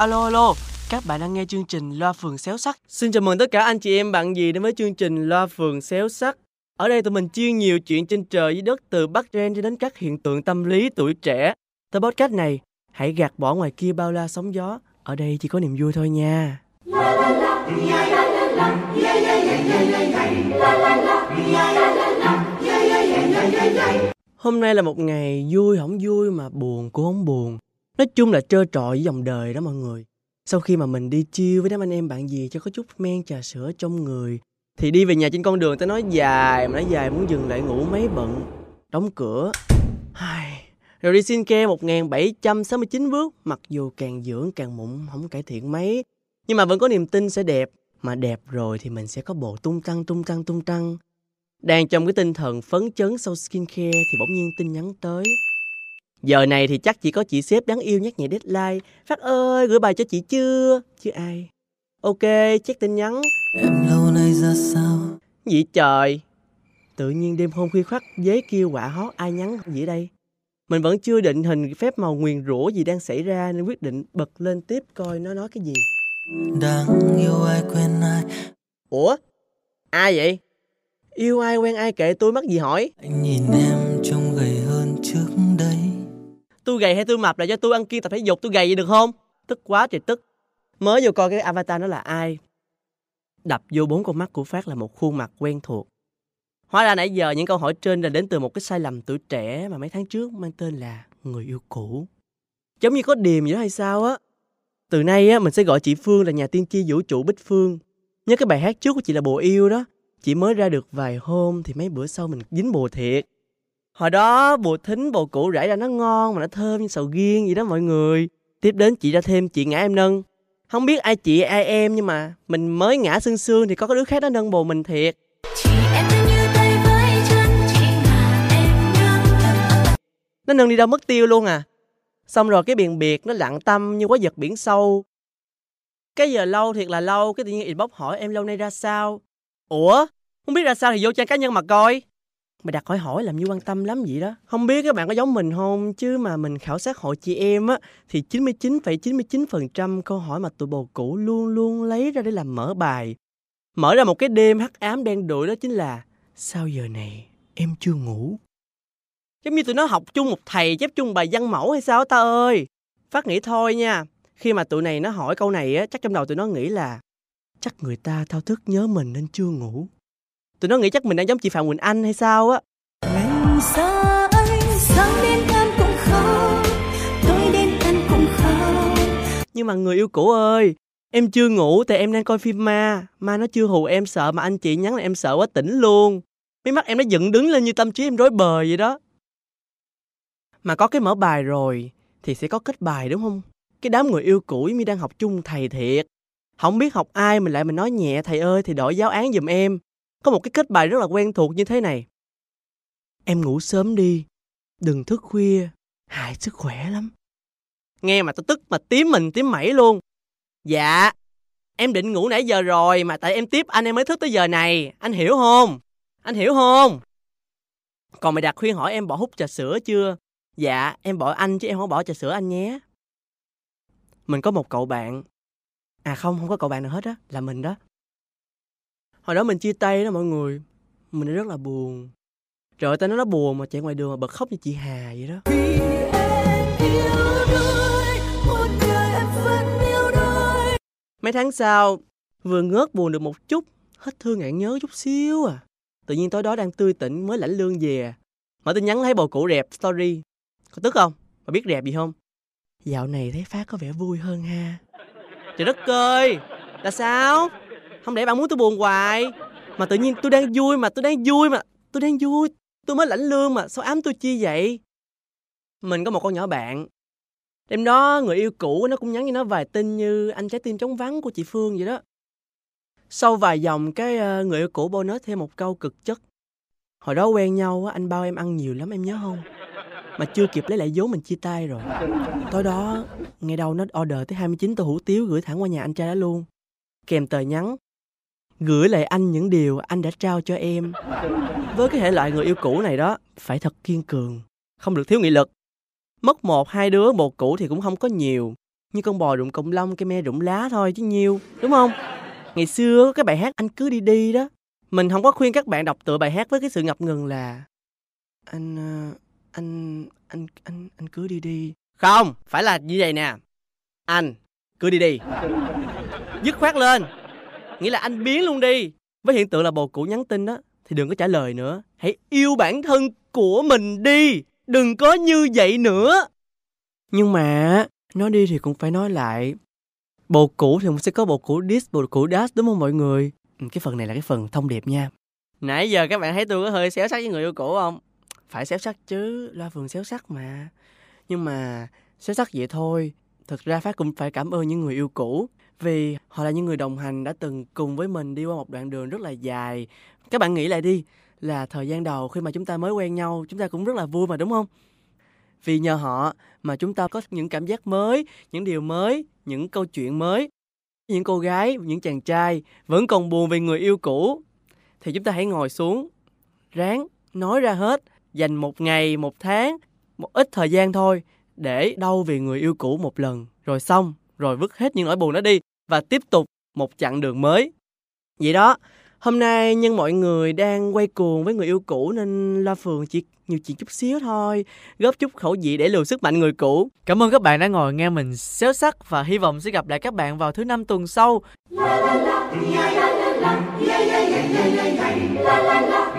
Alo alo, các bạn đang nghe chương trình Loa Phường Xéo Sắc. Xin chào mừng tất cả anh chị em bạn gì đến với chương trình Loa Phường Xéo Sắc. Ở đây tụi mình chia nhiều chuyện trên trời dưới đất từ Bắc Ren cho đến các hiện tượng tâm lý tuổi trẻ. Tới podcast này, hãy gạt bỏ ngoài kia bao la sóng gió. Ở đây chỉ có niềm vui thôi nha. Hôm nay là một ngày vui không vui mà buồn cũng không buồn. Nói chung là trơ trọi với dòng đời đó mọi người. Sau khi mà mình đi chiêu với đám anh em bạn gì cho có chút men trà sữa trong người, thì đi về nhà trên con đường tao nói dài, mà nói dài muốn dừng lại ngủ mấy bận. Đóng cửa. Ai... rồi đi xin ke 1769 bước, mặc dù càng dưỡng càng mụn, không cải thiện mấy. Nhưng mà vẫn có niềm tin sẽ đẹp. Mà đẹp rồi thì mình sẽ có bộ tung tăng tung tăng tung tăng. Đang trong cái tinh thần phấn chấn sau skincare thì bỗng nhiên tin nhắn tới. Giờ này thì chắc chỉ có chị sếp đáng yêu nhắc nhẹ deadline. Phát ơi, gửi bài cho chị chưa? Chứ ai? Ok, check tin nhắn. Em lâu nay ra sao? Gì trời? Tự nhiên đêm hôm khuya khoắt dế kêu quả hót ai nhắn gì đây? Mình vẫn chưa định hình phép màu nguyền rủa gì đang xảy ra nên quyết định bật lên tiếp coi nó nói cái gì. Đang yêu ai quen ai Ủa? Ai vậy? Yêu ai quen ai kệ tôi mắc gì hỏi? Anh nhìn em Tôi gầy hay tôi mập là do tôi ăn kiêng tập thể dục, tôi gầy vậy được không? Tức quá trời tức. Mới vô coi cái avatar nó là ai? Đập vô bốn con mắt của Phát là một khuôn mặt quen thuộc. Hóa ra nãy giờ những câu hỏi trên là đến từ một cái sai lầm tuổi trẻ mà mấy tháng trước mang tên là người yêu cũ. Giống như có điềm vậy đó hay sao á. Từ nay á, mình sẽ gọi chị Phương là nhà tiên tri vũ trụ Bích Phương. Nhớ cái bài hát trước của chị là bồ yêu đó. Chị mới ra được vài hôm thì mấy bữa sau mình dính bồ thiệt. Hồi đó bồ thính bồ cũ rải ra nó ngon mà nó thơm như sầu riêng vậy đó mọi người. Tiếp đến chị ra thêm chị ngã em nâng. Không biết ai chị ai em nhưng mà mình mới ngã xương xương thì có cái đứa khác nó nâng bồ mình thiệt. Chỉ em như tay với chân là em nâng Nó nâng đi đâu mất tiêu luôn à. Xong rồi cái biển biệt nó lặng tâm như quá giật biển sâu. Cái giờ lâu thiệt là lâu, cái tự nhiên inbox hỏi em lâu nay ra sao. Ủa, không biết ra sao thì vô trang cá nhân mà coi. Mày đặt hỏi hỏi làm như quan tâm lắm vậy đó. Không biết các bạn có giống mình không chứ mà mình khảo sát hội chị em á thì 99,99% câu hỏi mà tụi bồ cũ luôn luôn lấy ra để làm mở bài. Mở ra một cái đêm hắc ám đen đủi đó chính là sao giờ này em chưa ngủ. Giống như tụi nó học chung một thầy chép chung bài văn mẫu hay sao ta ơi. Phát nghĩ thôi nha. Khi mà tụi này nó hỏi câu này á, chắc trong đầu tụi nó nghĩ là chắc người ta thao thức nhớ mình nên chưa ngủ. Tụi nó nghĩ chắc mình đang giống chị Phạm Quỳnh Anh hay sao á. Ngày xa anh sáng đến em cũng không tối đến anh cũng không Nhưng mà người yêu cũ ơi, em chưa ngủ tại em đang coi phim ma. Ma nó chưa hù em sợ mà anh chị nhắn là em sợ quá tỉnh luôn. Mấy mắt em nó dựng đứng lên như tâm trí em rối bời vậy đó. Mà có cái mở bài rồi thì sẽ có kết bài đúng không? Cái đám người yêu cũ mi đang học chung thầy thiệt. Không biết học ai mình lại mình nói nhẹ thầy ơi thì đổi giáo án giùm em. Có một cái kết bài rất là quen thuộc như thế này. Em ngủ sớm đi, đừng thức khuya, hại sức khỏe lắm. Nghe mà tao tức mà tím mình tím mẩy luôn. Dạ, em định ngủ nãy giờ rồi mà tại em tiếp anh em mới thức tới giờ này. Anh hiểu không? Anh hiểu không? Còn mày đặt khuyên hỏi em bỏ hút trà sữa chưa? Dạ, em bỏ anh chứ em không bỏ trà sữa anh nhé. Mình có một cậu bạn. À không, không có cậu bạn nào hết á, là mình đó. Hồi đó mình chia tay đó mọi người. Mình rất là buồn. Trời ơi, tao nói nó buồn mà chạy ngoài đường mà bật khóc như chị Hà vậy đó. Mấy tháng sau, vừa ngớt buồn được một chút, hết thương ngạn nhớ chút xíu à. Tự nhiên tối đó đang tươi tỉnh mới lãnh lương về. Mở tin nhắn thấy bồ cũ đẹp story. Có tức không? Mà biết đẹp gì không? Dạo này thấy Phát có vẻ vui hơn ha. Trời đất ơi, là sao? Không để bạn muốn tôi buồn hoài? Mà tự nhiên tôi đang vui mà, tôi đang vui mà, tôi đang vui. Tôi mới lãnh lương mà, sao ám tôi chi vậy? Mình có một con nhỏ bạn. Đêm đó người yêu cũ nó cũng nhắn cho nó vài tin như anh trái tim trống vắng của chị Phương vậy đó. Sau vài dòng cái ờ, người yêu cũ nó thêm một câu cực chất. Hồi đó quen nhau anh bao em ăn nhiều lắm em nhớ không? Mà chưa kịp lấy lại vốn mình chia tay rồi. Tối đó, ngày đầu nó order tới 29 tô hủ tiếu gửi thẳng qua nhà anh trai đó luôn. Kèm tờ nhắn. Gửi lại anh những điều anh đã trao cho em. Với cái thể loại người yêu cũ này đó, phải thật kiên cường. Không được thiếu nghị lực. Mất một hai đứa một cũ thì cũng không có nhiều. như con bò rụng cộng lông cây me rụng lá thôi chứ nhiêu đúng không ngày xưa có cái bài hát anh cứ đi đi đó mình không có khuyên các bạn đọc tựa bài hát với cái sự ngập ngừng là anh ờ, anh anh anh anh cứ đi đi không phải là như vậy nè anh cứ đi đi dứt khoát lên nghĩa là anh biến luôn đi. Với hiện tượng là bồ cũ nhắn tin đó thì đừng có trả lời nữa. Hãy yêu bản thân của mình đi. Đừng có như vậy nữa. Nhưng mà, nói đi thì cũng phải nói lại. Bồ cũ thì cũng sẽ có bồ cũ diss bồ cũ das đúng không mọi người? Ừ, cái phần này là cái phần thông điệp nha. Nãy giờ các bạn thấy tôi có hơi xéo sắc với người yêu cũ không? Phải xéo sắc chứ, loa phường xéo sắc mà. Nhưng mà, xéo sắc vậy thôi. Thực ra phát cũng phải cảm ơn những người yêu cũ vì họ là những người đồng hành đã từng cùng với mình đi qua một đoạn đường rất là dài. Các bạn nghĩ lại đi, là thời gian đầu khi mà chúng ta mới quen nhau, chúng ta cũng rất là vui mà, đúng không? Vì nhờ họ mà chúng ta có những cảm giác mới, những điều mới, những câu chuyện mới. Những cô gái, những chàng trai vẫn còn buồn vì người yêu cũ. Thì chúng ta hãy ngồi xuống, ráng nói ra hết, dành một ngày, một tháng, một ít thời gian thôi để đau vì người yêu cũ một lần. Rồi xong, rồi vứt hết những nỗi buồn đó đi và tiếp tục một chặng đường mới. Vậy đó hôm nay nhân mọi người đang quay cuồng với người yêu cũ nên la phường chỉ nhiều chuyện chút xíu thôi góp chút khẩu vị để lừa sức mạnh người cũ. Cảm ơn các bạn đã ngồi nghe mình xéo sắc và hy vọng sẽ gặp lại các bạn vào thứ năm tuần sau. La la la, yeah, la la la, yeah, yeah, yeah, yeah, yeah, yeah, la la la.